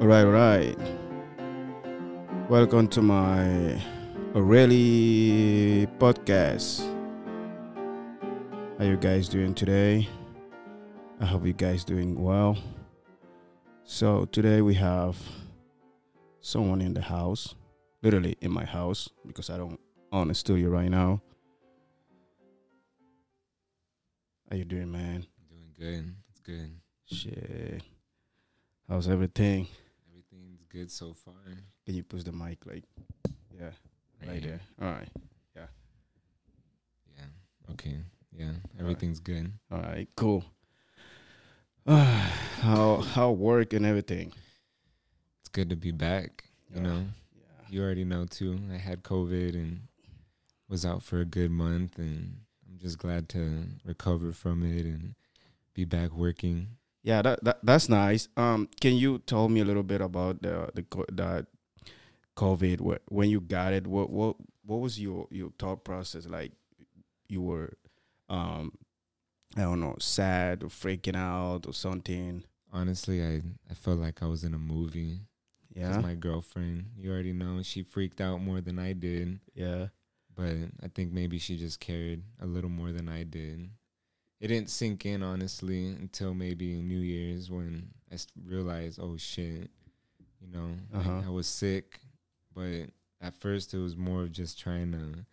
All right, all right. Welcome to my Aurelie podcast. How you guys doing today? I hope you guys doing well. So today we have someone in the house, literally in my house because I don't own a studio right now. How you doing, man? Doing good. It's good. Shit. How's everything? Good so far. Can you push the mic like yeah, right there. All right. Yeah. Yeah. Okay. Yeah. Everything's good. All right, cool. how how work and everything? It's good to be back. You Yeah. know, Yeah. you already know too. I had COVID and was out for a good month, and I'm just glad to recover from it and be back working. Yeah, that, that that's nice. Um, can you tell me a little bit about the the that COVID? Wh- When you got it, what what what was your your thought process like? You were, um, I don't know, sad or freaking out or something. Honestly, I I felt like I was in a movie. Yeah, my girlfriend, you already know, she freaked out more than I did. yeah, but I think maybe she just cared a little more than I did. It didn't sink in honestly until maybe New Year's when I realized, oh shit, you know, I- Uh-huh. I, was sick. But at first, it was more of just trying to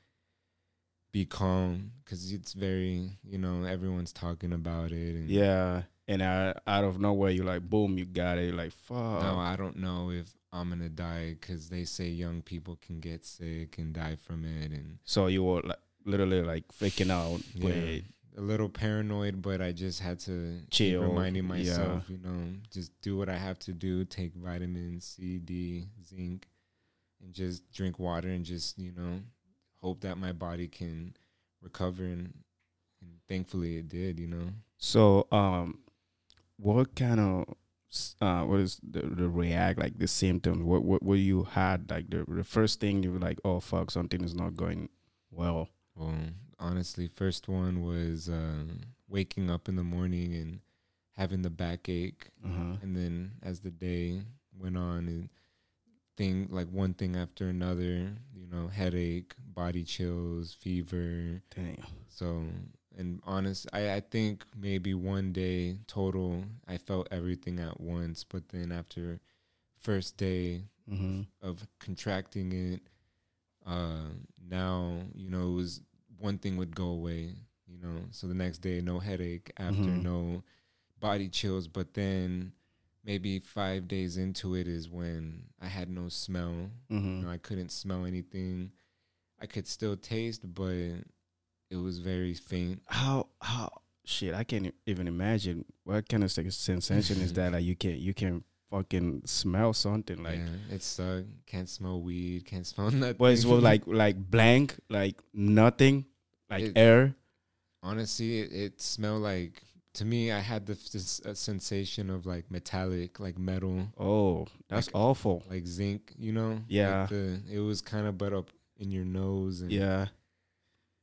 be calm because it's very, you know, everyone's talking about it. And yeah. And uh, out of nowhere, you're like, boom, you got it. You're like, fuck. No, I don't know if I'm gonna die because they say young people can get sick and die from it, and So you were like literally like freaking out. Yeah. A little paranoid, but I just had to Chill, reminding yeah. myself, you know, just do what I have to do, take vitamins, C, D, zinc, and just drink water and just, you know, hope that my body can recover and and thankfully it did, you know. So, um, what kind of uh, what is the, the react like the symptoms? What what what you had like the the first thing you were like, oh fuck, something is not going well. Well, honestly, first one was uh, waking up in the morning and having the backache Uh-huh. and then as the day went on and thing like one thing after another you know headache body chills fever Damn. so and honest I, I think maybe one day total i felt everything at once but then after first day Mm-hmm. of contracting it uh now you know it was one thing would go away you know so the next day no headache after Mhm. no body chills but then maybe five days into it is when i had no smell Mm-hmm. know i couldn't smell anything i could still taste but it was very faint How how shit? I can't even imagine what kind of sensation is that. Like you can't you can fucking smell something like. yeah it sucked can't smell weed can't smell nothing But it was like like blank, like nothing, like It- air. honestly it, it smelled like to me i had the this, uh, sensation of like metallic like metal Oh, that's Like- awful. like zinc you know Yeah. like the, it was kind of but up in your nose and Yeah.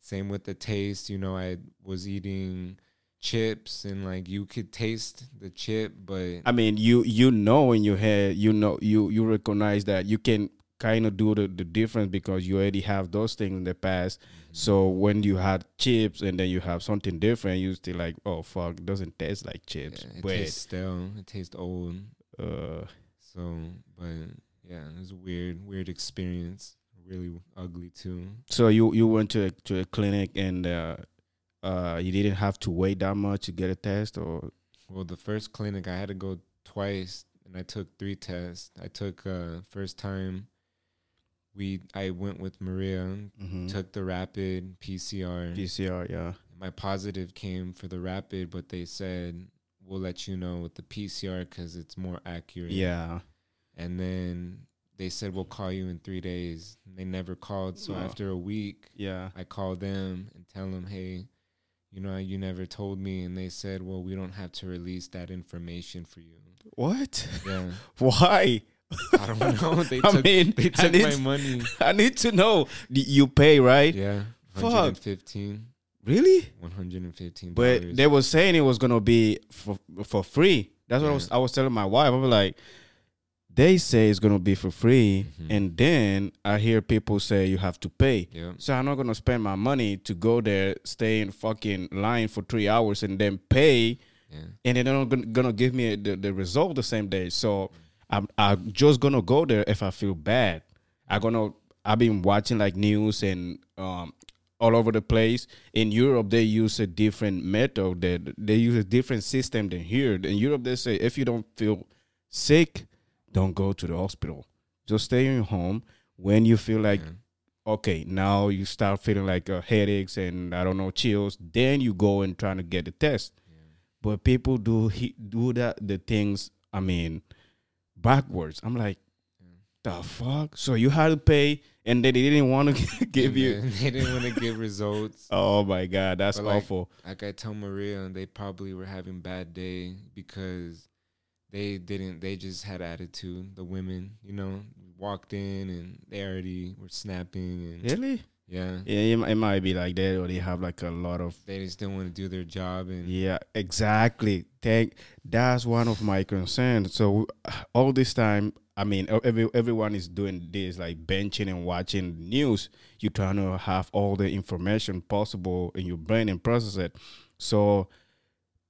same with the taste you know i was eating chips and like you could taste the chip but I mean, you you know in your head, you know you you recognize that you can kind of do the, the difference because you already have those things in the past. So when you had chips and then you have something different, you still like, oh fuck, it doesn't taste like chips. yeah, it but tastes stale it tastes old uh, so but yeah it was a weird weird experience really ugly too so you you went to a, to a clinic and uh, uh, you didn't have to wait that much to get a test, or Well, the first clinic I had to go twice, and I took three tests. I took uh first time. We I went with Maria, Mhm. took the rapid PCR. PCR, yeah. My positive came for the rapid, but they said we'll let you know with the PCR because it's more accurate. Yeah. And then they said we'll call you in three days. They never called, so No. after a week, Yeah. I called them and tell them, hey, you know, you never told me, and they said, well, we don't have to release that information for you. What? Yeah, Why? I don't know. They I took mean, they I took need, my money. I need to know. You pay, right? Yeah, Fuck. 115 Really? 115 But they were saying it was gonna be for for free. That's what I was. I was telling my wife. I was like, they say it's gonna be for free, Mhm. and then I hear people say you have to pay. Yep. So I'm not gonna spend my money to go there, stay in fucking line for three hours, and then pay, Yeah. and then they're not gonna, gonna give me the, the result the same day. So I'm I'm just gonna go there if I feel bad. I'm gonna I've been watching like news and um all over the place. In Europe, they use a different method. They they use a different system than here. In Europe, they say if you don't feel sick, don't go to the hospital. Just stay in your home. When you feel like Yeah. okay, now you start feeling like uh, headaches and I don't know chills, then you go and try to get the test. But people do he, do that the things. I mean, backwards. I'm like, the fuck. So you had to pay, and they didn't want to give you. they didn't want to give results. Oh my god, that's like, awful. Like I tell Maria, and they probably were having bad day because they didn't. They just had attitude. The women, you know, walked in and they already were snapping and Really? yeah, Yeah, it, it might be like that, or they have like a lot of. they just don't want to do their job and Yeah, exactly. Thank. That's one of my concerns. So all this time, I mean, every everyone is doing this, like benching and watching news. You're trying to have all the information possible in your brain and process it. So,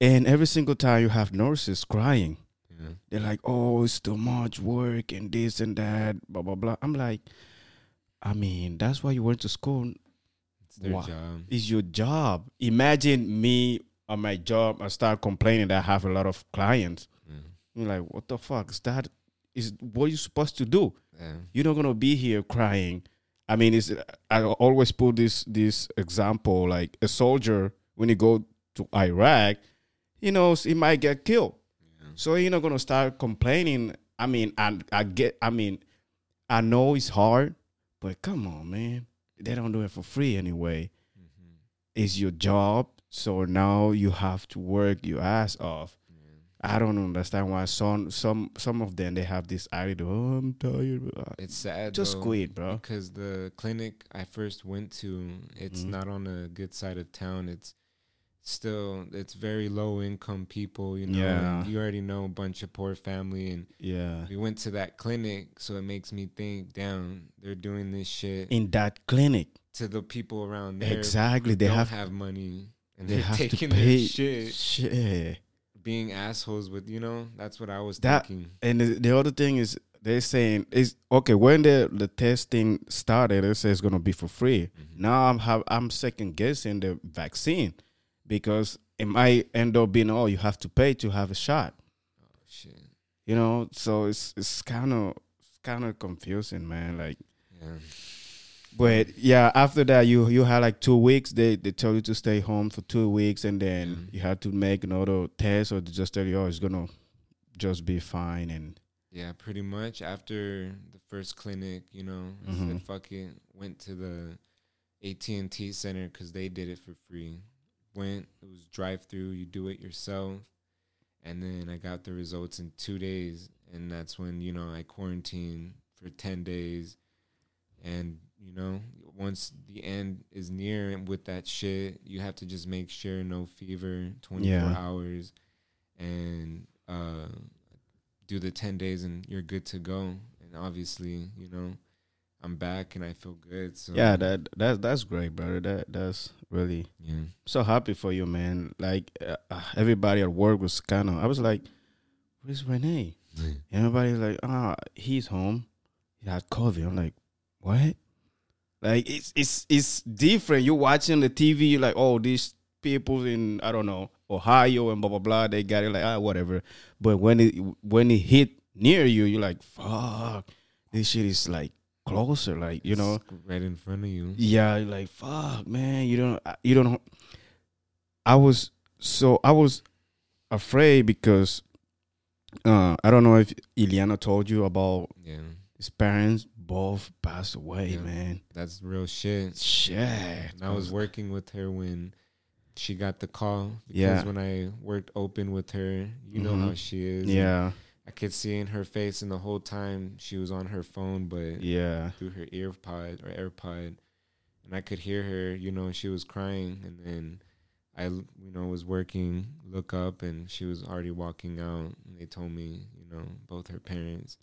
and every single time you have nurses crying. You know, They're like, "Oh, it's too much work and this and that." Blah blah blah. I'm like, I mean, that's why you went to school. it's their Wow. job. It's your job. Imagine me on my job. I start complaining that I have a lot of clients. Mm. You're like, what the fuck is that? Is what you supposed to do? Yeah. You're not gonna be here crying. I mean, it's I always put this this example like a soldier when you go to Iraq, he knows he might get killed. So you're not gonna start complaining. I mean, I I get. I mean, I know it's hard, but come on, man. They don't do it for free anyway. Mhm. It's your job, so now you have to work your ass off. I don't understand why some some some of them they have this attitude. Oh, I'm tired. It's sad. Just though, quit, bro. Because the clinic I first went to, it's Mhm. not on a good side of town. It's still it's very low income people. You know, Yeah. you already know a bunch of poor family, and Yeah. we went to that clinic, so it makes me think, damn, they're doing this shit In that clinic, to the people around there. exactly. They don't have, have, money, and they they are have to taking pay their shit, shit. being assholes with. You know, that's what I was That- thinking. And the, the other thing is they're saying is okay when the the testing started. It says it's gonna be for free. Mhm. Now I'm have I'm second guessing the vaccine because it might end up being oh you have to pay to have a shot. Oh shit. You know, so it's it's kind of it's kind of confusing, man. Like, Yeah. but yeah, after that you you had like two weeks. They they tell you to stay home for two weeks, and then Mhm. you had to make another test, or they just tell you oh it's gonna just be fine and Yeah, pretty much. After the first clinic, you know, I Mhm. said fuck it. Went to the AT and T center because they did it for free. Went. It was drive through. You do it yourself, and then I got the results in two days, and that's when you know I quarantined for ten days, and you know once the end is near and with that shit, you have to just make sure no fever, twenty four Yeah. hours, and uh do the 10 days and you're good to go and obviously you know i'm back and i feel good so yeah that that that's great, brother. That that's really yeah so happy for you, man. Like uh, uh, everybody at work was kind of. I was like, "Where's Renee?" Everybody's like, "Ah, he's home. He had COVID." I'm like, "What?" Like it's it's it's different. You're watching the TV. You're like, "Oh, these people in I don't know Ohio and blah blah blah. They got it like ah whatever." But when it when it hit near you, you're like, "Fuck, this shit is like closer." Like you know, It's right in front of you yeah, like fuck, man. You don't, you don't. I was so I was afraid because uh I don't know if Iliana told you about yeah his parents both passed away, Yeah. man. that's real shit Shit. and i was working with her when she got the call because Yeah. when i worked open with her you know how she is and Yeah, i could see in her face and the whole time she was on her phone but yeah, through her earpod or AirPod, and I could hear her. You know, she was crying, and then I, you know, was working. Look up, and she was already walking out. And they told me, you know, both her parents,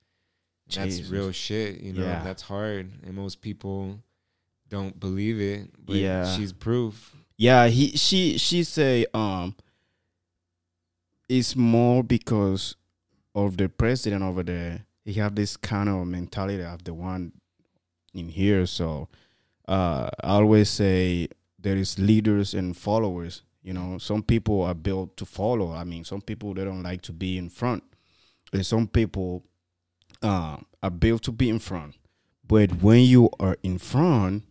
That's real shit. You know, Yeah. that's hard, and most people don't believe it. But Yeah. she's proof. Yeah, he she she say um it's more because of the president over there. He have this kind of mentality of the one in here. So uh I always say there is leaders and followers. You know, some people are built to follow. I mean, some people they don't like to be in front, and some people uh, are built to be in front. But when you are in front,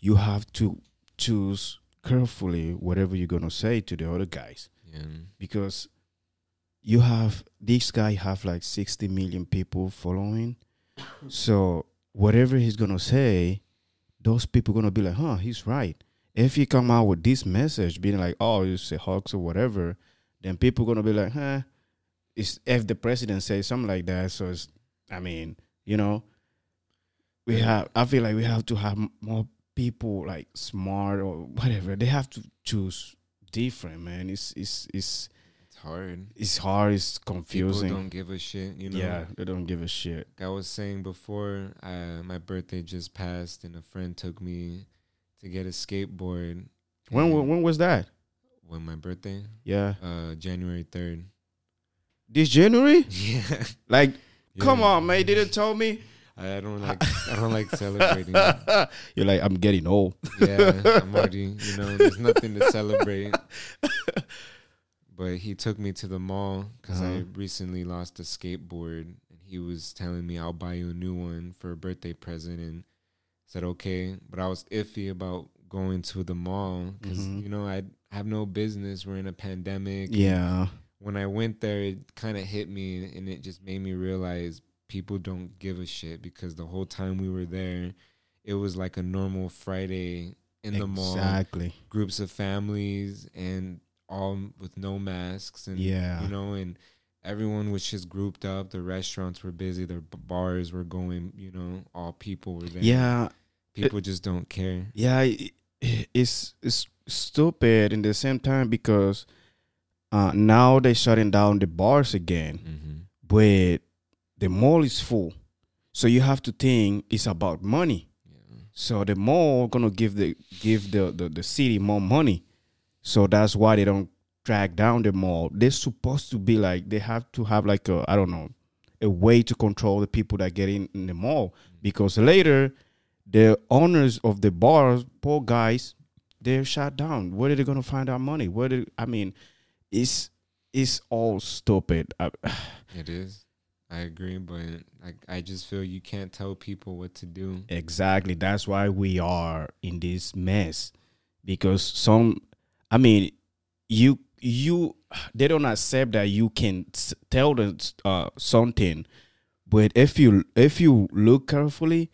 you have to choose carefully whatever you're gonna say to the other guys Yeah. because you have this guy have like 60 million people following. So whatever he's gonna say those people gonna be like huh he's right. If he come out with this message being like oh it's a hoax or whatever then people gonna be like huh it's if the president says something like that so it's i mean you know we have i feel like we have to have m- more people like smart or whatever. They have to choose different man. It's it's it's It's hard. it's hard it's confusing People don't give a shit. You know. yeah they don't give a shit Like I was saying before, uh, my birthday just passed, and a friend took me to get a skateboard. when when was that when my birthday? yeah Uh, January third. this january Yeah. like come on man didn't tell me I I don't like. I don't like celebrating. you're like i'm getting old yeah, I'm already. You know, there's nothing to celebrate. But he took me to the mall because I Uh-huh. recently lost a skateboard, and he was telling me I'll buy you a new one for a birthday present, and said okay. But I was iffy about going to the mall because Mhm. you know I have no business. We're in a pandemic. yeah When I went there, it kind of hit me, and it just made me realize people don't give a shit because the whole time we were there, it was like a normal Friday in the mall exactly groups of families and all with no masks and Yeah. you know and everyone was just grouped up. The restaurants were busy. The b- bars were going you know all people were there. Yeah. People just don't care. Yeah i- i- it's it's stupid in the same time because uh now they're shutting down the bars again mm-hmm. but the mall is full. So you have to think it's about money. Yeah. So the mall gonna give the give the, the the city more money so that's why they don't drag down the mall. They're supposed to be like they have to have like a i don't know a way to control the people that get in, in the mall. Because later the owners of the bars poor guys they're shut down. Where are they gonna find our money? Where do, i mean it's it's all stupid. I, it is. I agree but I, I just feel you can't tell people what to do. Exactly. That's why we are in this mess. Because some I mean, you you they don't accept that you can tell them uh, something, but if you if you look carefully,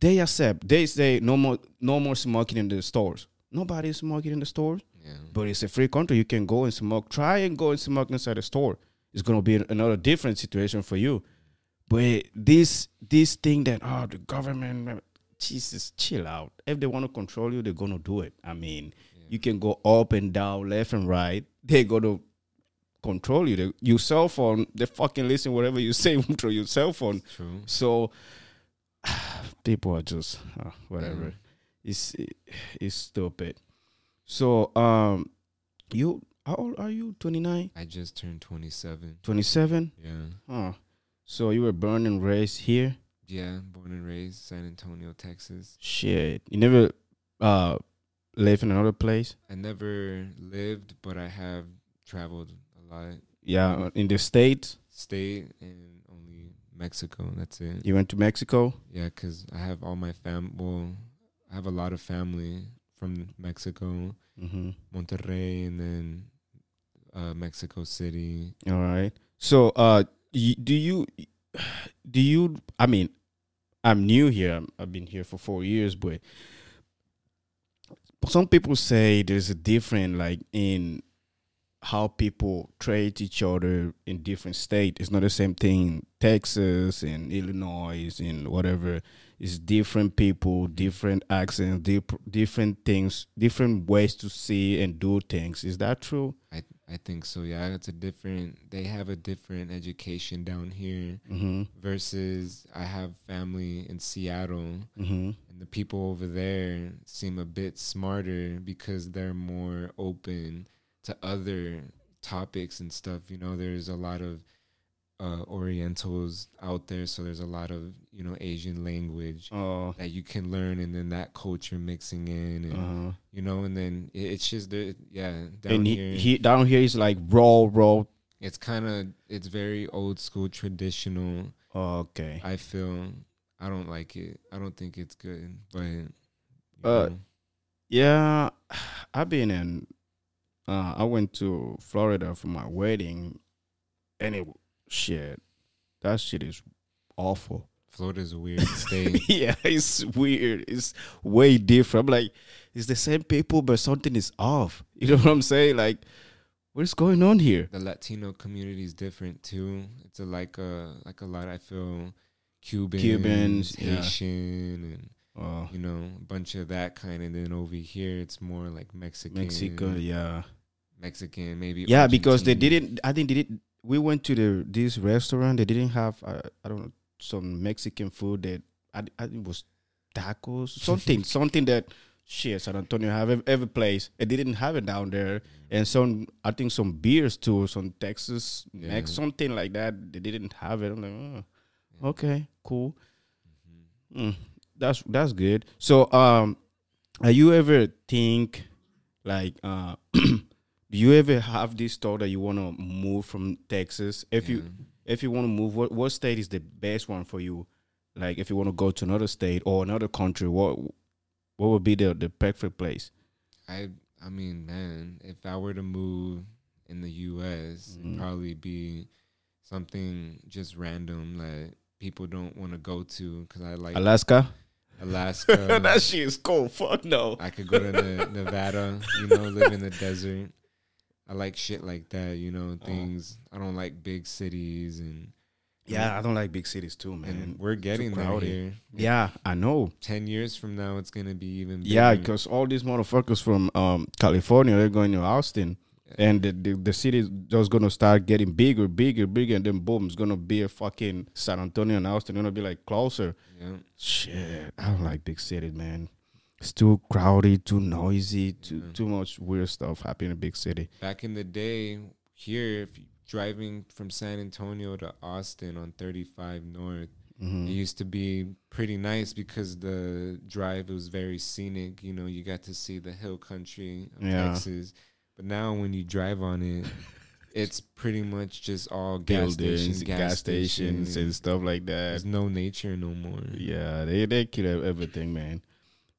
they accept. They say no more no more smoking in the stores. Nobody's smoking in the stores, yeah but it's a free country. You can go and smoke. Try and go and smoke inside the store. It's gonna be another different situation for you. But this this thing that oh the government Jesus chill out. If they want to control you, they're gonna do it. I mean, you can go up and down, left and right. They're gonna control you. They, your cell phone, they fucking listen whatever you say through your cell phone. true So people are just uh, whatever. Yeah. It's it's stupid. So um, you how old are you? 29? i just turned 27 27? yeah Huh. So you were born and raised here? yeah born and raised san antonio texas Shit. You never uh live in another place? i never lived but i have traveled a lot Yeah, in the states. state and only Mexico. That's it. You went to Mexico. Yeah, because I have all my fam. Well, I have a lot of family from Mexico, Mm-hmm. Monterrey, and then uh, Mexico City. All right. So, uh, y- do you, do you? I mean, I'm new here. I'm, I've been here for four years, but some people say there's a different, like in how people treat each other in different states. It's not the same thing. in Texas and Illinois and whatever. It's different people, different accents, different things, different ways to see and do things. Is that true? I I think so. Yeah, it's a different. They have a different education down here Mm-hmm. versus I have family in Seattle, Mm-hmm. and the people over there seem a bit smarter because they're more open to other topics and stuff. You know, there's a lot of uh, Orientals out there, so there's a lot of you know Asian language Oh. that you can learn, and then that culture mixing in, and Uh-huh. you know, and then it, it's just the yeah down And here. he, he down here is like raw, raw. it's kind of it's very old school traditional. Oh, okay. I feel I don't like it. I don't think it's good, but Uh, know, Yeah, I've been in. Uh, I went to Florida for my wedding, and it shit. That shit is awful. Florida's a weird state. yeah, it's weird. It's way different. I'm like, it's the same people, but something is off. You know what I'm saying? Like, what's going on here? the Latino community is different too. It's a like a like a lot. I feel Cubans, Cubans, yeah. And Uh, you know a bunch of that kind. And then over here, it's more like Mexican, Mexico, yeah, Mexican, maybe. yeah, because they didn't. I think they did. We went to the this restaurant. They didn't have. Uh, I don't know some Mexican food that I, I think it was tacos, something, something that shit San Antonio have every, every place. It didn't have it down there, and some I think some beers too, some Texas, Yeah. Mex, something like that. They didn't have it. I'm like, oh, okay, cool. Mhm. Mm, that's that's good. So, um, are you ever think like uh, do you ever have this thought that you want to move from Texas? If you Yeah. If you want to move, what what state is the best one for you? Like, if you want to go to another state or another country, what what would be the the perfect place? I I mean, man, if I were to move in the U.S., Mhm. it'd probably be something just random that people don't want to go to because I like Alaska. Alaska. that shit is cold. Fuck no. I could go to Ne- Nevada, you know, live in the desert. I like shit like that, you know, Oh. things. I don't like big cities and Yeah, I don't like big cities too, man. and we're getting there here. yeah, I know. Ten years from now, it's gonna be even. Bigger. Yeah, because all these motherfuckers from um, California, they're going to Austin. And the, the, the city is just going to start getting bigger, bigger, bigger. And then boom, it's going to be a fucking San Antonio and Austin. going to be like closer. yeah, Shit. I don't like big cities, man. It's too crowded, too noisy, too Yeah. too much weird stuff happening in a big city. back in the day, here, if you driving from San Antonio to Austin on 35 North, Mhm. it used to be pretty nice because the drive was very scenic. You know, you got to see the hill country of Yeah. Texas. But now when you drive on it, it's pretty much just all gas Buildings, stations, gas, stations, and stuff like that. There's no nature no more. Yeah, they, they kill everything, man.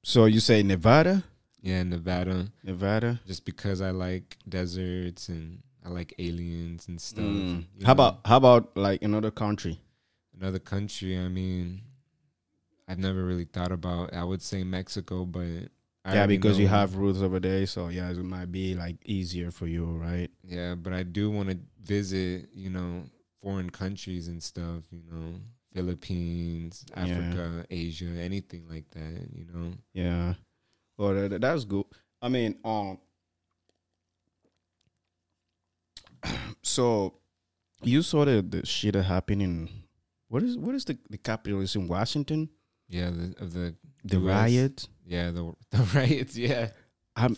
So you say Nevada? Yeah, Nevada. Nevada? Just because I like deserts and I like aliens and stuff. Mm. How know. about how about like another country? another country? I mean, I've never really thought about. I would say Mexico, but I yeah, because you have roots over there, so yeah, it might be like easier for you, right? Yeah, but I do want to visit, you know, foreign countries and stuff. You know, Philippines, Yeah. Africa, Asia, anything like that. You know. Yeah. Well, that, that's good. I mean, um, so you saw the the shit that happened in what is what is the the capital? Is in Washington? Yeah, the, of the The US. riot. yeah the the riots. Yeah. Um,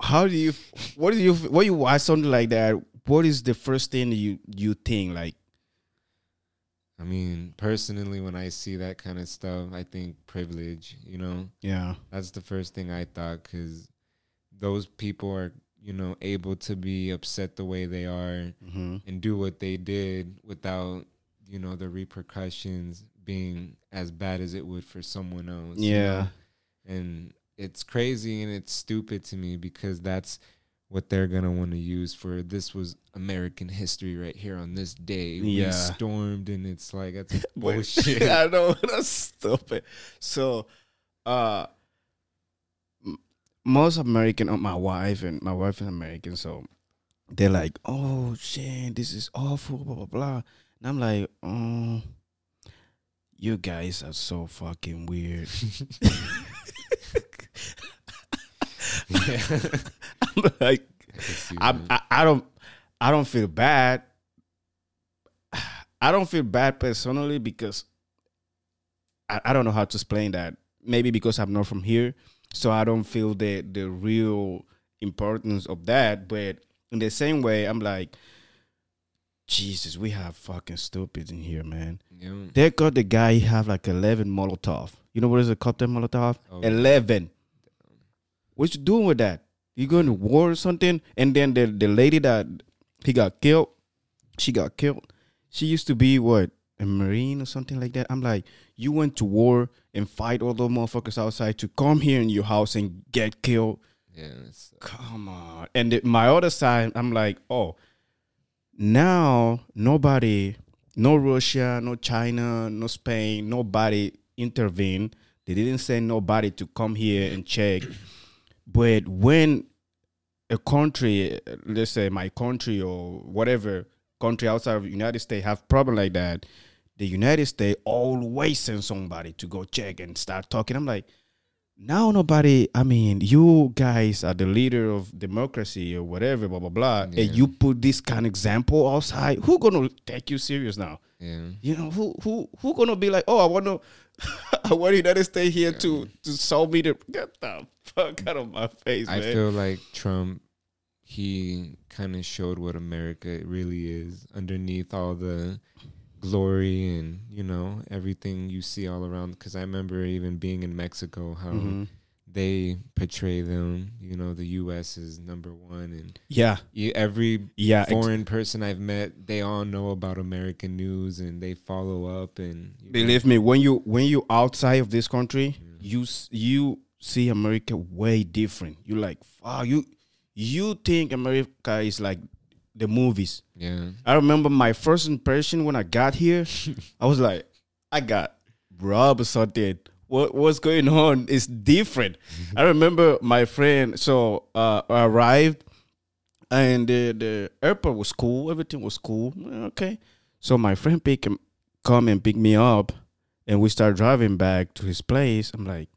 how do you? What do you? When you watch something like that, what is the first thing you you think like? I mean, personally, when I see that kind of stuff, I think privilege. You know, Yeah. that's the first thing I thought because those people are, you know, able to be upset the way they are Mm-hmm. and do what they did without, you know, the repercussions being as bad as it would for someone else. you Yeah. know? And it's crazy and it's stupid to me because that's what they're gonna want to use for this was American history right here on this day. Yeah. We stormed and it's like that's bullshit. I know that's stupid. So, uh, m- most American, uh, my wife and my wife is American, so they're like, "Oh shit, this is awful," blah blah blah, and I'm like, "Oh, you guys are so fucking weird." Yeah. I'm like, I. I, I don't I don't feel bad. I don't feel bad personally because I, I don't know how to explain that. Maybe because I'm not from here, so I don't feel the the real importance of that. But in the same way, I'm like, Jesus, we have fucking stupids in here, man. Yeah. They got the guy he have like eleven Molotov. You know what is a cocktail Molotov? Oh, Eleven. What you doing with that? You going to war or something? And then the the lady that he got killed, she got killed. She used to be what a marine or something like that. I'm like, you went to war and fight all those motherfuckers outside to come here in your house and get killed. Yeah. Uh, come on. And the, my other side, I'm like, oh, now nobody, no Russia, no China, no Spain, nobody intervened. They didn't send nobody to come here and check. But when a country, let's say my country or whatever country outside of the United States have problem like that, the United States always send somebody to go check and start talking. I'm like, now nobody i mean you guys are the leader of democracy or whatever blah blah blah Yeah. and you put this kind of example outside who gonna take you serious now yeah. you know who who who gonna be like oh i want to i want the united states here to to solve me the get the fuck out of my face I man feel like Trump, he kind of showed what America really is underneath all the glory and you know everything you see all around. Because I remember even being in Mexico, how Mhm. They portray them. You know, the U.S. is number one, and yeah you, every yeah ex- foreign person I've met, they all know about American news and they follow up. And you know, believe me when you when you outside of this country Mm. you you see america way different you like wow you you think america is like the movies yeah, i remember my first impression when i got here i was like i got robbed or something what what's going on is different. I remember my friend so uh I arrived and the, the airport was cool everything was cool okay. So my friend pick him come and pick me up and we start driving back to his place. I'm like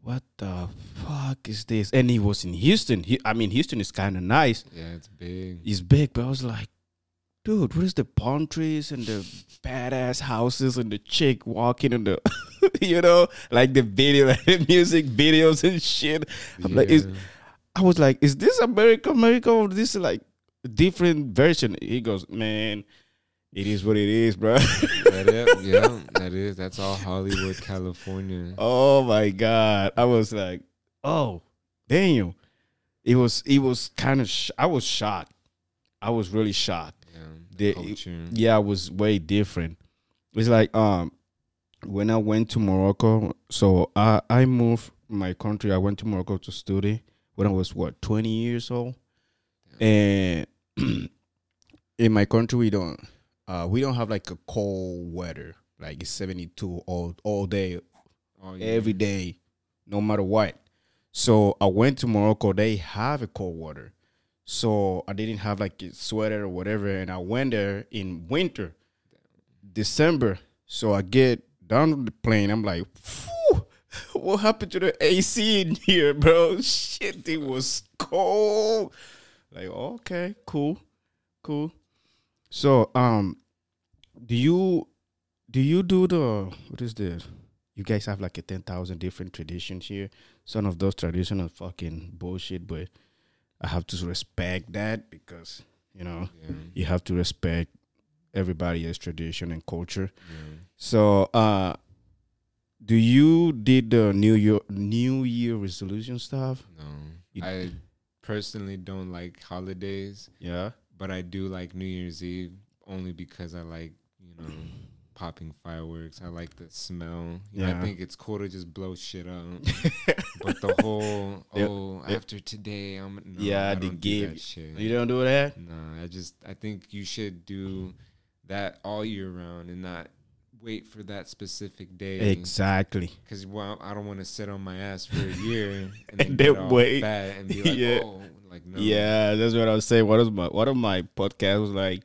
what the fuck is this? And he was in houston. He, i mean houston is kind of nice. Yeah, it's big. it's big but i was like dude what is the palm trees and the badass houses and the chick walking in the you know like the video like the music videos and shit I'm like, is- I was like, "Is this America, America, or this is like a different version?" He goes, "Man, it is what it is, bro." that is, yeah, that is. That's all Hollywood, California. oh my god, I was like, "Oh, damn!" It was, it was kind of. Sh- I was shocked. I was really shocked. Yeah, The- culture. Yeah, it was way different. It's like um, when I went to Morocco. So I I moved my country. I went to Morocco to study when I was what twenty years old. and in my country we don't uh we don't have like a cold weather like it's 72 all all day Oh, yeah. every day no matter what so i went to morocco they have a cold weather so i didn't have like a sweater or whatever and i went there in winter december. So i get down on the plane i'm like what happened to the ac in here bro? Shit it was cold. Like okay cool cool. So um do you do you do the what is this? You guys have like a 10,000 different traditions here. Some of those traditions are fucking bullshit but i have to respect that because you know Yeah, you have to respect everybody's tradition and culture. Yeah. so uh do you did the new year new year resolution stuff? No, You- I personally don't like holidays, yeah? but I do like New Year's Eve only because I like you know popping fireworks. I like the smell. You know, I think it's cool to just blow shit up. but the whole oh yep. after today I'm no, Yeah, I do give- that shit. you don't do that No, I just I think you should do that all year round and not wait for that specific day. exactly Because well, I don't want to sit on my ass for a year and then And then wait. and be like, Yeah. oh, like no. Yeah, that's what I was saying. One of my one of my podcasts was like,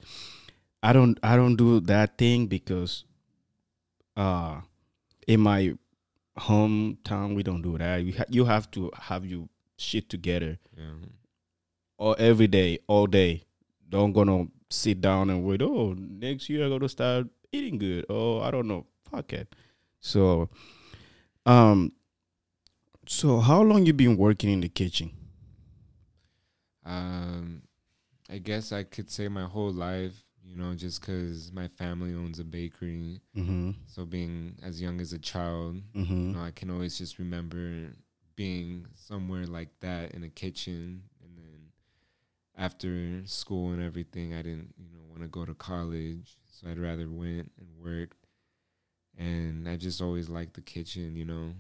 I don't I don't do that thing because, uh, in my hometown we don't do that. You ha- you have to have you shit together. yeah. all every day, all day. Don't gonna sit down and wait. Oh, next year I gotta start eating good. Oh, I don't know. Fuck it. So, um, so how long you been working in the kitchen? Um, I guess I could say my whole life. You know, just because my family owns a bakery, Mm-hmm. so being as young as a child, Mm-hmm. you know, I can always just remember being somewhere like that in a kitchen, and then after school and everything, I didn't, you know, want to go to college, so I'd rather went and worked, and I just always liked the kitchen, you know,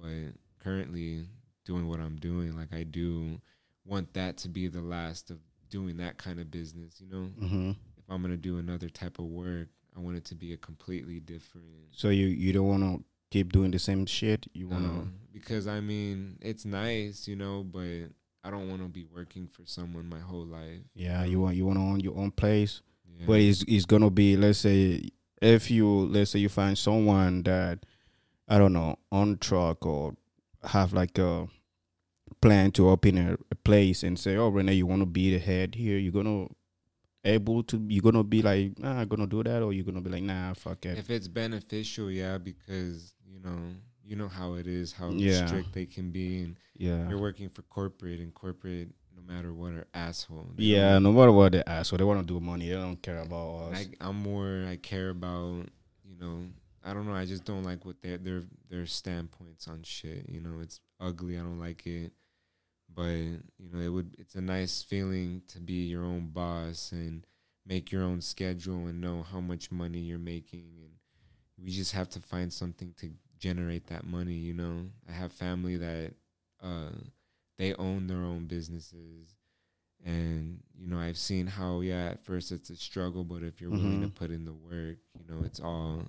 but currently doing what I'm doing, like I do want that to be the last of doing that kind of business, you know. Mm-hmm. If I'm gonna do another type of work, I want it to be a completely different So you you don't want to keep doing the same shit. You want to. um, because I mean it's nice, you know, but I don't want to be working for someone my whole life. yeah, you want you want to own your own place. Yeah. But it's it's gonna be let's say if you let's say you find someone that I don't know on truck or have like a plan to open a, a place and say, oh Renee, you want to be the head here? You're gonna able to you're gonna be like, nah, I'm gonna do that, or you're gonna be like, nah, fuck it. if it's beneficial, yeah, because you know you know how it is, how Yeah. strict they can be, and yeah, you're working for corporate, and corporate, no matter what, are asshole. Yeah. No matter what they ask, so they want to do money. They don't care about us. I, I'm more. I care about you know. I don't know. I just don't like what their their their standpoints on shit. You know, it's ugly. I don't like it. But you know, it would. It's a nice feeling to be your own boss and make your own schedule and know how much money you're making. And we just have to find something to generate that money. You know, I have family that uh, they own their own businesses and you know i've seen how yeah at first it's a struggle but if you're willing to Mhm. put in the work you know it's all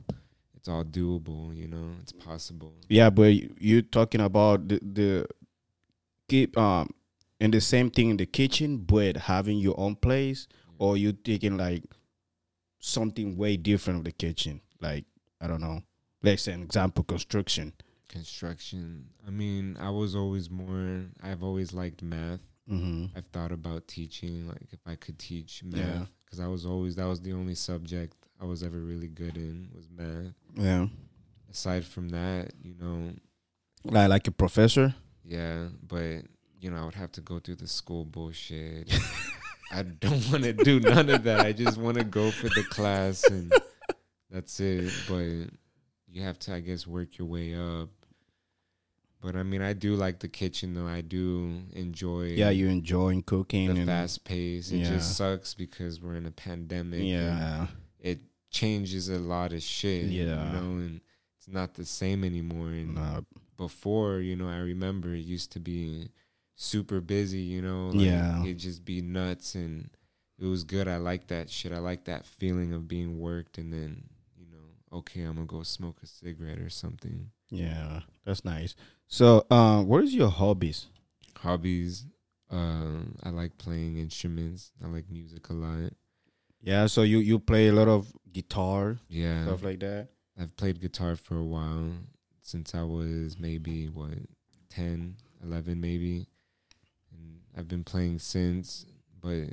it's all doable you know it's possible Yeah, but you- you're talking about the the keep um and the same thing in the kitchen, but having your own place, or you taking like something way different of the kitchen, like I don't know, let's say an example, construction. construction i mean i was always more i've always liked math Mm-hmm. i've thought about teaching like if i could teach math because i was always that was the only subject i was ever really good in was math Yeah, aside from that you know like like a professor. Yeah, but you know, I would have to go through the school bullshit. I don't want to do none of that. I just want to go for the class and that's it. But you have to, I guess, work your way up. But I mean, I do like the kitchen though. I do enjoy. Yeah, you enjoying cooking the fast pace. It Yeah. just sucks because we're in a pandemic. yeah, it changes a lot of shit. Yeah. you know, and it's not the same anymore. And nah, before, you know, I remember it used to be super busy, you know, like Yeah. it'd just be nuts and it was good. I like that shit. I like that feeling of being worked and then, you know, okay, I'm gonna go smoke a cigarette or something. yeah, that's nice. So, um, what is your hobbies? Hobbies, um, I like playing instruments. I like music a lot. Yeah, so you you play a lot of guitar Yeah. stuff like that. I've played guitar for a while since I was maybe what 10, 11 maybe. And I've been playing since, but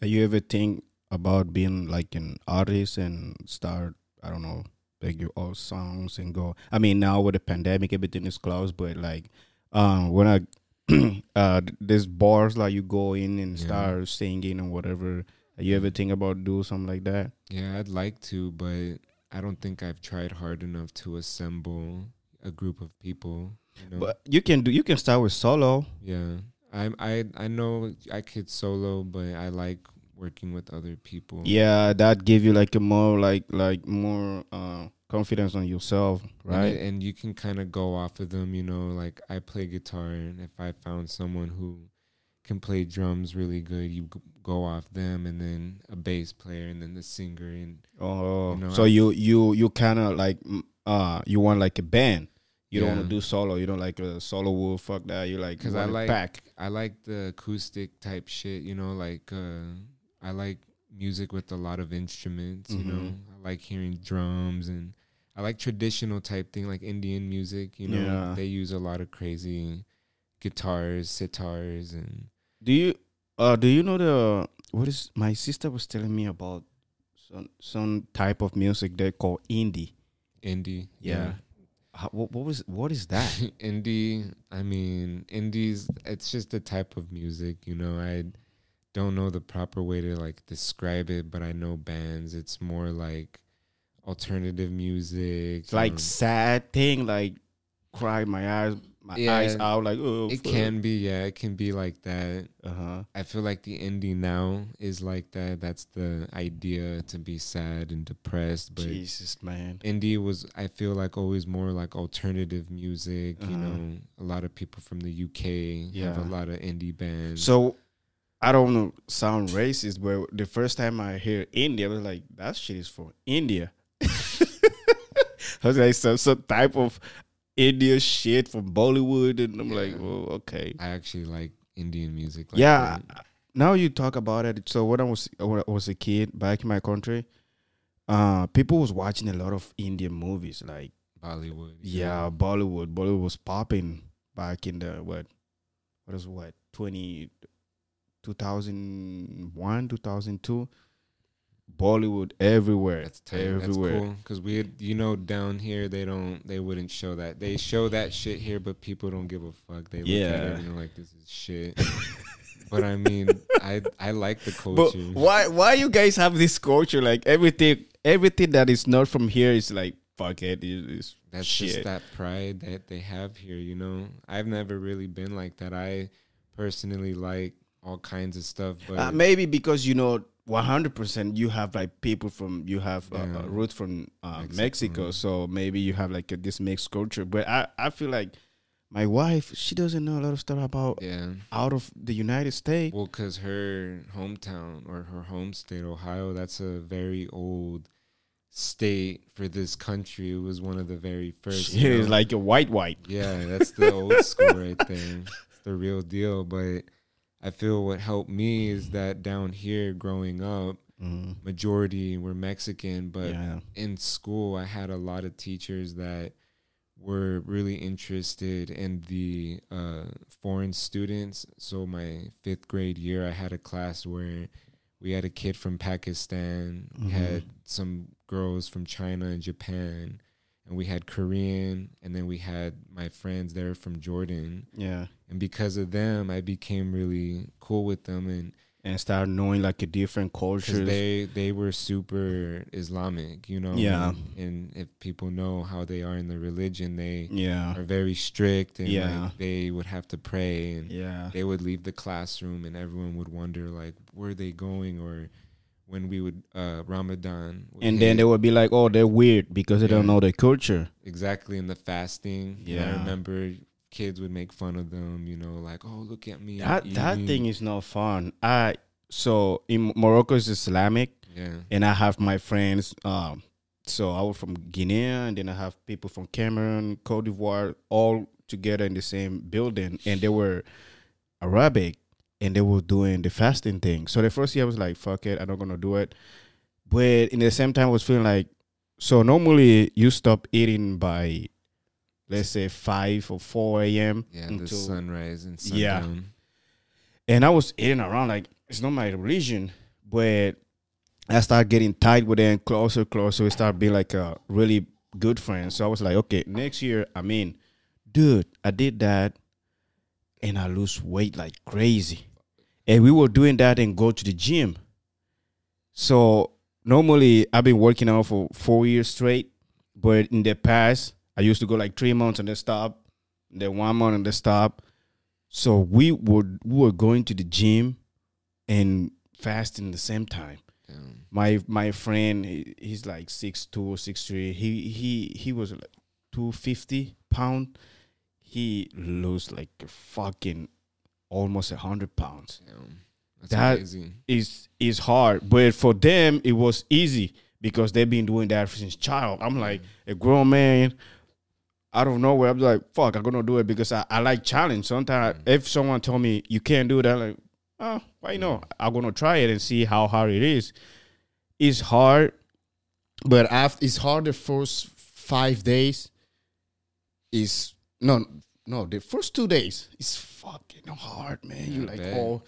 Are you ever think about being like an artist and start? I don't know, like your own songs and go. I mean, now with the pandemic, everything is closed. But like, um, when I uh, there's bars like you go in and Yeah. start singing and whatever. You ever think about do something like that? Yeah, I'd like to, but I don't think I've tried hard enough to assemble a group of people. You know? But you can do. You can start with solo. yeah, I I I know I could solo, but I like working with other people. Yeah, that give you like a more like like more uh confidence on yourself, right? it- And, you can kind of go off of them, you know. Like I play guitar, and if I found someone who can play drums really good, you go off them, and then a bass player, and then the singer, and Oh, You know, so I- you you you kind of like uh you want like a band. You don't want to do solo. You don't like a solo wolf. Fuck that. You like because I like pack. I like the acoustic type shit, you know, like uh I like music with a lot of instruments, you know. Mhm. I like hearing drums and I like traditional type thing like Indian music, you know. Yeah. They use a lot of crazy guitars, sitars and Do you Uh, do you know the what is? My sister was telling me about some some type of music they call indie. Indie. Yeah. How, what, what was what is that? indie i mean indies it's just a type of music you know i don't know the proper way to like describe it but i know bands it's more like alternative music like um, sad thing, like cry my eyes my Yeah. eyes out, like oh. it can be yeah it can be like that Uh huh. i feel like the indie now is like that that's the idea to be sad and depressed but Jesus, man. indie was i feel like always more like alternative music you Uh-huh. know a lot of people from the uk have a lot of indie bands So I don't know, sound racist, but the first time I hear India, I was like, that shit is for India. I was like, some some type of India shit from Bollywood, and I'm like, Yeah. oh, okay. I actually like Indian music. Like yeah. that. Now you talk about it. So when I was when I was a kid back in my country, uh, people was watching a lot of Indian movies, like Bollywood. yeah, Bollywood. Bollywood was popping back in the what? What is what? 20, 2001, 2002. Bollywood everywhere. That's tight. everywhere. That's cool because we, had, you know, down here they don't, they wouldn't show that. They show that shit here, but people don't give a fuck. They look at Yeah. it and they're like, "This is shit." but I mean, I I like the But culture. why why you guys have this culture? Like everything everything that is not from here is like fuck it. it- It's That's shit. just that pride that they have here. You know, I've never really been like that. I personally like all kinds of stuff, but Uh, maybe because you know 100% you have like people from you have uh, Yeah. uh, roots from uh, Mexico. Mexico. so maybe you have like a, this mixed culture but I, I feel like my wife she doesn't know a lot of stuff about yeah. out of the united states Well, because her hometown or her home state, Ohio, that's a very old state for this country. It was one of the very first. she you know? like a white white yeah, that's the old school right there. It's the real deal. But I feel what helped me is that down here growing up, mm, majority were Mexican, but yeah in school, I had a lot of teachers that were really interested in the uh, foreign students. So my fifth grade year, I had a class where we had a kid from Pakistan, we Mhm. had some girls from China and Japan, and we had Korean, and then we had my friends there from Jordan. yeah And because of them, I became really cool with them, and and start knowing like a different culture they they were super Islamic, you know. Yeah. And, and if people know how they are in the religion, they yeah are very strict, and Yeah. like, they would have to pray, and yeah they would leave the classroom, and everyone would wonder like where are they going, or when we would uh Ramadan, would and then they would be like oh they're weird because they don't know the culture exactly in the fasting. and I remember kids would make fun of them, you know, like oh look at me, that that thing is not fun i so in morocco is islamic yeah. and I have my friends. Um, so I was from Guinea, and then I have people from Cameroon, Cote d'Ivoire, all together in the same building, and they were Arabic, and they were doing the fasting thing. So the first year I was like, "Fuck it, I'm not gonna do it." But in the same time, I was feeling like, so normally you stop eating by, let's say five or four a.m. Yeah, the until- sunrise and Yeah. and I was eating around like it's not my religion, but I started getting tight with them closer, closer. We started being like a really good friends. So I was like, okay, next year, I mean, dude, I did that, and I lose weight like crazy, and we were doing that and go to the gym. So normally I've been working out for four years straight, but in the past I used to go like three months and then stop, then one month and then stop. So we would we were going to the gym and fasting the same time. My my friend, he- he's like six two or six three. He he he was like two fifty pound. He lost like a fucking almost a hundred pounds. Damn. That's That- amazing. Is is hard, but for them it was easy because they've been doing that since child. I'm like mm. a grown man. Out of nowhere, I'm like, fuck, I'm gonna do it because I, I like challenge. Sometimes mm. if someone told me you can't do that, I'm like, oh, why mm. not? I'm gonna try it and see how hard it is. It's hard, but after it's hard the first five days. Is no no the first two days is fucking hard, man. You I like oh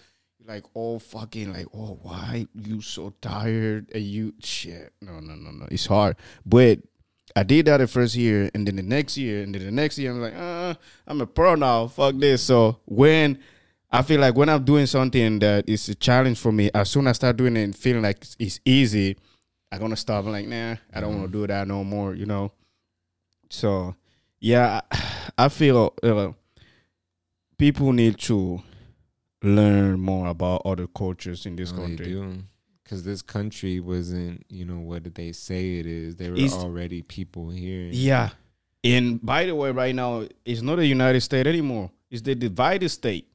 like all fucking like, oh, why you so tired and you shit. No, no, no, no. It's hard, but I did that the first year, and then the next year, and then the next year, I'm like, uh, I'm a pro now. Fuck this. So when I feel like when I'm doing something that is a challenge for me, as soon as I start doing it and feeling like it's, easy, I'm gonna stop. I'm like, nah, I don't want to do that no more. You know. So yeah, I, feel uh, people need to learn more about other cultures in this Oh, country. Because this country wasn't, you know, what did they say it is? There were It's- already people here. Yeah. And by the way, right now, it's not a United States anymore. It's the divided state.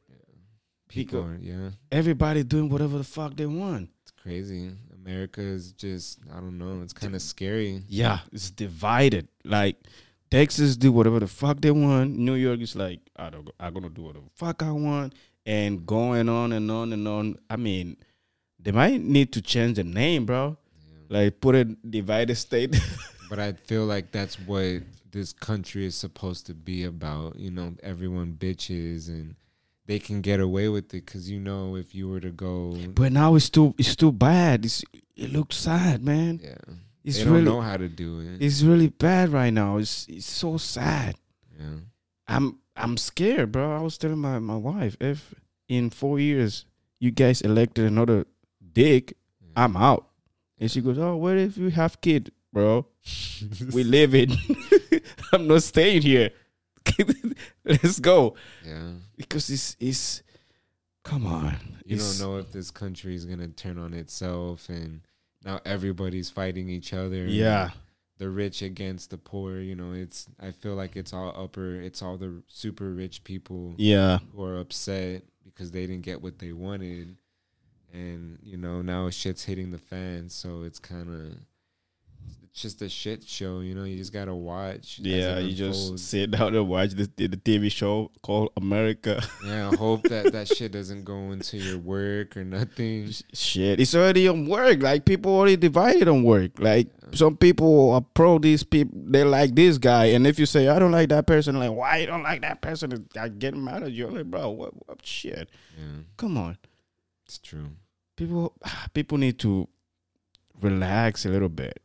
people. Are, yeah, Everybody doing whatever the fuck they want. it's crazy. America is just, I don't know. It's kind of scary. Yeah, it's divided. Like Texas do whatever the fuck they want. New York is like, I don't I'm gonna do whatever the fuck I want. And going on and on and on. I mean, they might need to change the name, bro. Like put it divided state. But I feel like that's what this country is supposed to be about. You know, everyone bitches and they can get away with it because you know if you were to go, but now it's too it's too bad. It's it looks sad, man. yeah, It's they don't really know how to do it. it's really bad right now. It's it's so sad. yeah. I'm I'm scared, bro. I was telling my, my wife, if in four years you guys elected another dick, I'm out. And she goes, Oh, what if you have kid, bro? we live it. I'm not staying here. Let's go. yeah. Because it's it's come on. You don't know if this country is gonna turn on itself, and now everybody's fighting each other. Yeah. the rich against the poor. You know, it's. I feel like it's all upper. It's all the super rich people Yeah. who are upset because they didn't get what they wanted, and you know now shit's hitting the fan. So it's kind of. It's just a shit show, you know. You just gotta watch. Yeah, you just sit down and watch the, the TV show called America. yeah. I hope that that shit doesn't go into your work or nothing. Shit, it's already on work. Like people already divided on work. Like some people are pro these people. They like this guy, and if you say I don't like that person, like why you don't like that person? I get mad at you. Like, bro, what, what shit? Yeah, Come on, it's true. People. People need to relax a little bit.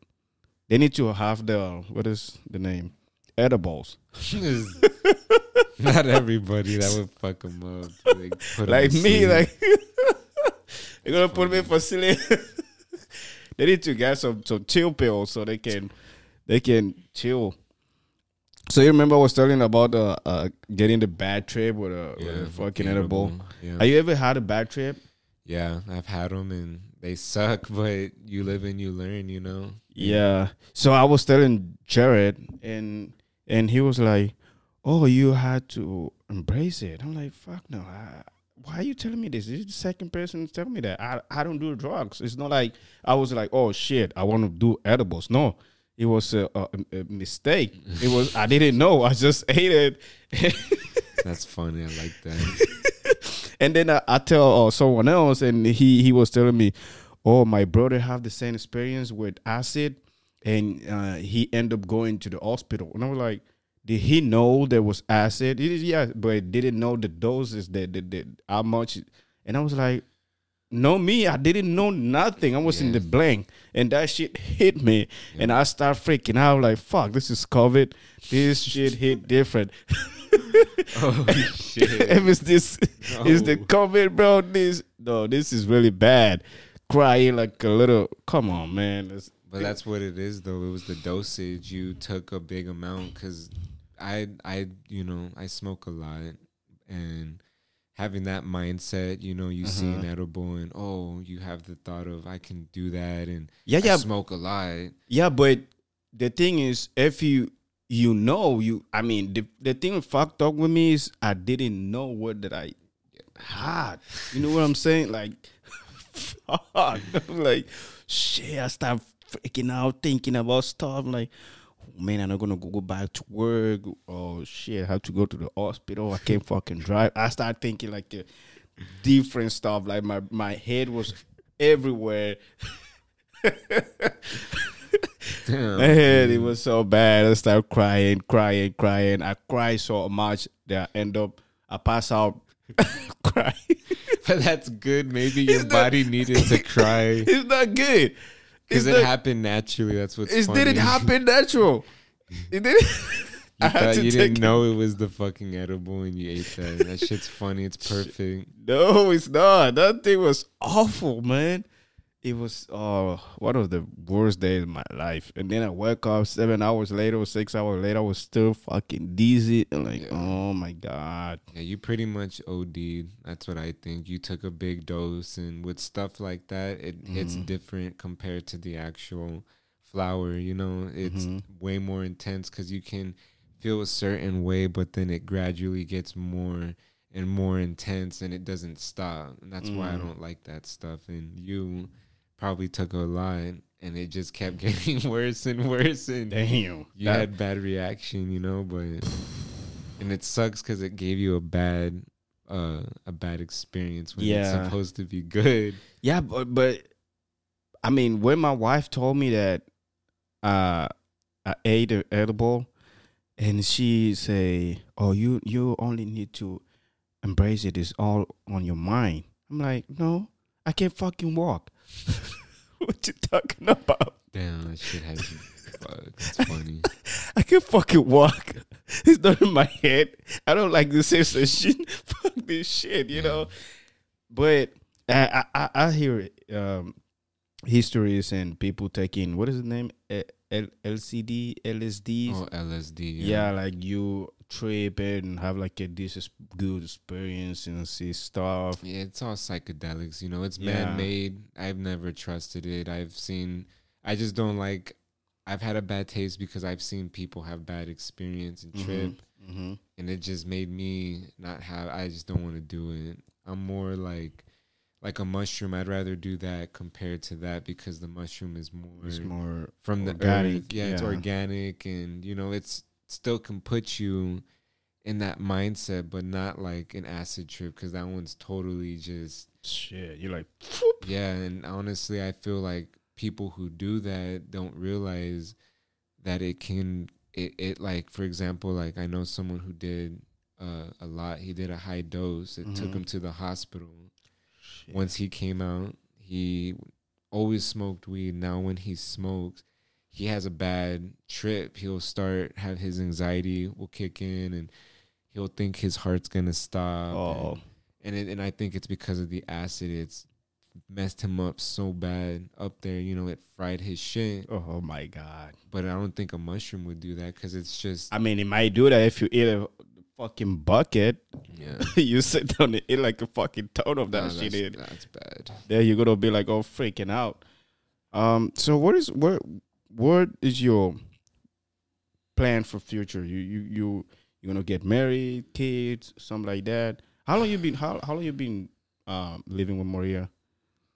They need to have the what is the name? Edibles. Not everybody that would fuck them up. Like, like me, sleep. like they're gonna put me for silly. they need to get some some chill pills so they can they can chill. So you remember I was telling about uh, uh getting the bad trip with a, with a fucking edible. Yeah. Have you ever had a bad trip? Yeah, I've had them and they suck, but you live and you learn. You know. Yeah. So I was telling Jared, and and he was like, "Oh, you had to embrace it." I'm like, "Fuck no! I, why are you telling me this? This is the second person to tell me that. I I don't do drugs. It's not like I was like, oh shit, I want to do edibles. No, it was a, a, a mistake. It was I didn't know. I just ate it." That's funny. I like that. and then I, I tell uh, someone else, and he he was telling me, "Oh, my brother have the same experience with acid, and uh, he end up going to the hospital." And I was like, "Did he know there was acid?" Yeah, but didn't know the doses that that, that how much. And I was like, "No, me, I didn't know nothing. I was in the blank, and that shit hit me, and I start freaking out. Like, fuck, this is COVID. This shit hit different." oh shit! if it's this is the COVID, bro. This no, this is really bad. Crying like a little. Come on, man. It's- But that's what it is, though. It was the dosage. You took a big amount because I, I, you know, I smoke a lot, and having that mindset, you know, you see an Uh-huh. edible, and oh, you have the thought of I can do that, and yeah, I yeah, smoke a lot. yeah. But the thing is, if you you know you, I mean, the the thing fucked up with me is I didn't know what that I had. You know what I'm saying? Like, fuck. I'm like, shit. I start freaking out, thinking about stuff like. "Oh, Man, I'm not gonna go, go back to work. Oh shit, I have to go to the hospital. I can't fucking drive. I start thinking like the different stuff. Like my my head was everywhere. Damn. Man, it was so bad. I started crying, crying, crying. I cried so much that I end up I pass out crying. But that's good. Maybe your It's not- body needed to cry It's not good. Because it not- happened naturally. That's what's It funny. didn't happen natural. It didn't. You I thought you didn't it. know it was the fucking edible and you ate that. That shit's funny. It's perfect. No, it's not. That thing was awful, man. It was uh one of the worst days of my life. And then I woke up seven hours later or six hours later, I was still fucking dizzy and like, Yeah. oh my god. Yeah, you pretty much OD'd. That's what I think. You took a big dose, and with stuff like that, it hits Mhm. different compared to the actual flower. You know, it's Mhm. way more intense because you can feel a certain way, but then it gradually gets more and more intense, and it doesn't stop. And that's why I Mm. don't like that stuff. And you probably took a lot, and it just kept getting worse and worse. And Damn. you That- had bad reaction, you know, but and it sucks because it gave you a bad uh a bad experience when Yeah. it's supposed to be good. Yeah, but but I mean, when my wife told me that uh I ate an edible, and she say, "Oh, you you only need to embrace it. It's all on your mind." I'm like, "No, I can't fucking walk." what you talking about? Damn, that shit has you. Fuck, it's funny. I can't fucking walk. It's not in my head. I don't like this sensation. Fuck this shit, you know. But I I, I hear um, histories and people taking what is the name L- LCD LSD. Oh, LSD. yeah. yeah. like you trip and have like a this good experience and see stuff. Yeah, it's all psychedelics, you know. It's Yeah. man made. I've never trusted it. I've seen I just don't like I've had a bad taste because I've seen people have bad experience and trip Mm-hmm. and it just made me not have I just don't want to do it. I'm more like like a mushroom. I'd rather do that compared to that because the mushroom is more, It's more from the organic, earth. Yeah, it's organic and you know, it's still can put you in that mindset but not like an acid trip because that one's totally just shit. You're like, yeah, and honestly, I feel like people who do that don't realize that it can it, it like for example, like I know someone who did uh, a lot. He did a high dose. It took Mhm. him to the hospital. Shit. Once he came out, he always smoked weed. Now when he smokes, he has a bad trip. He'll start have his anxiety will kick in and he'll think his heart's gonna stop. Oh. and- and it, and I think it's because of the acid. It's messed him up so bad up there. You know, it fried his shit. Oh, oh my god. But I don't think a mushroom would do that because it's just I mean, it might do that if you eat a fucking bucket. yeah. you sit down and eat like a fucking ton of that Nah, shit. that's, that's bad. There you're gonna be like, oh, freaking out. Um. So what is what what is your plan for future? You you you you gonna get married, kids, something like that? How long you been? How how long you been um living with Maria?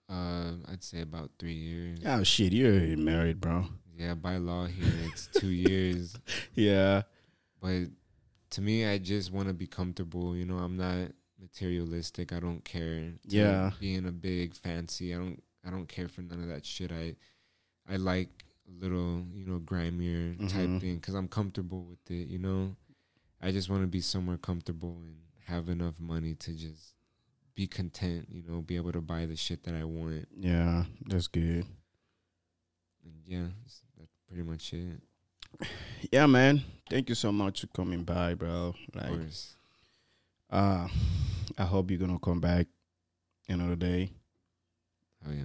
Um, I'd say about three years. Oh shit, you're married, bro. Yeah, by law here it's two years. Yeah. But to me, I just want to be comfortable. You know, I'm not materialistic. I don't care. Yeah. being a big fancy. I don't. I don't care for none of that shit. I, I like a little, you know, grimier type Mhm. thing because I'm comfortable with it. You know, I just want to be somewhere comfortable and have enough money to just be content. You know, be able to buy the shit that I want. Yeah, that's good. And yeah, that's pretty much it. Yeah, man. Thank you so much for coming by, bro. Like, uh, I hope you're gonna come back another day. Oh yeah.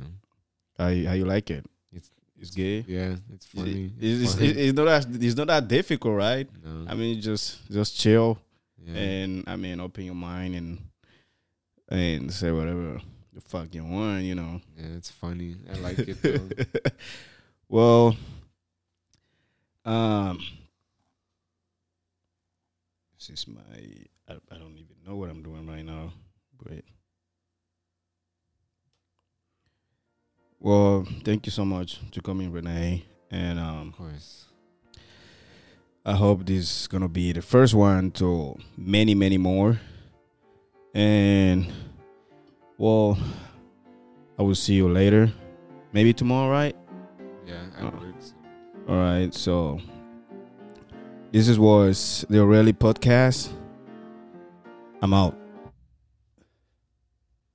How you, how you like it? It's- it's good. Yeah, it's funny. It's, it's, fun. it's not that it's not that difficult, right? no. I mean, just just chill yeah. and I mean, open your mind and and say whatever the fuck you want, you know. yeah, it's funny. I like it though. well, um, this is my. I, I don't even know what I'm doing right now, but. Well, thank you so much to coming, Renee, and um, of course. I hope this is gonna be the first one to many, many more. And well, I will see you later. Maybe tomorrow, right? Yeah, Uh. So. All right. So this is was the O'Reilly podcast. I'm out.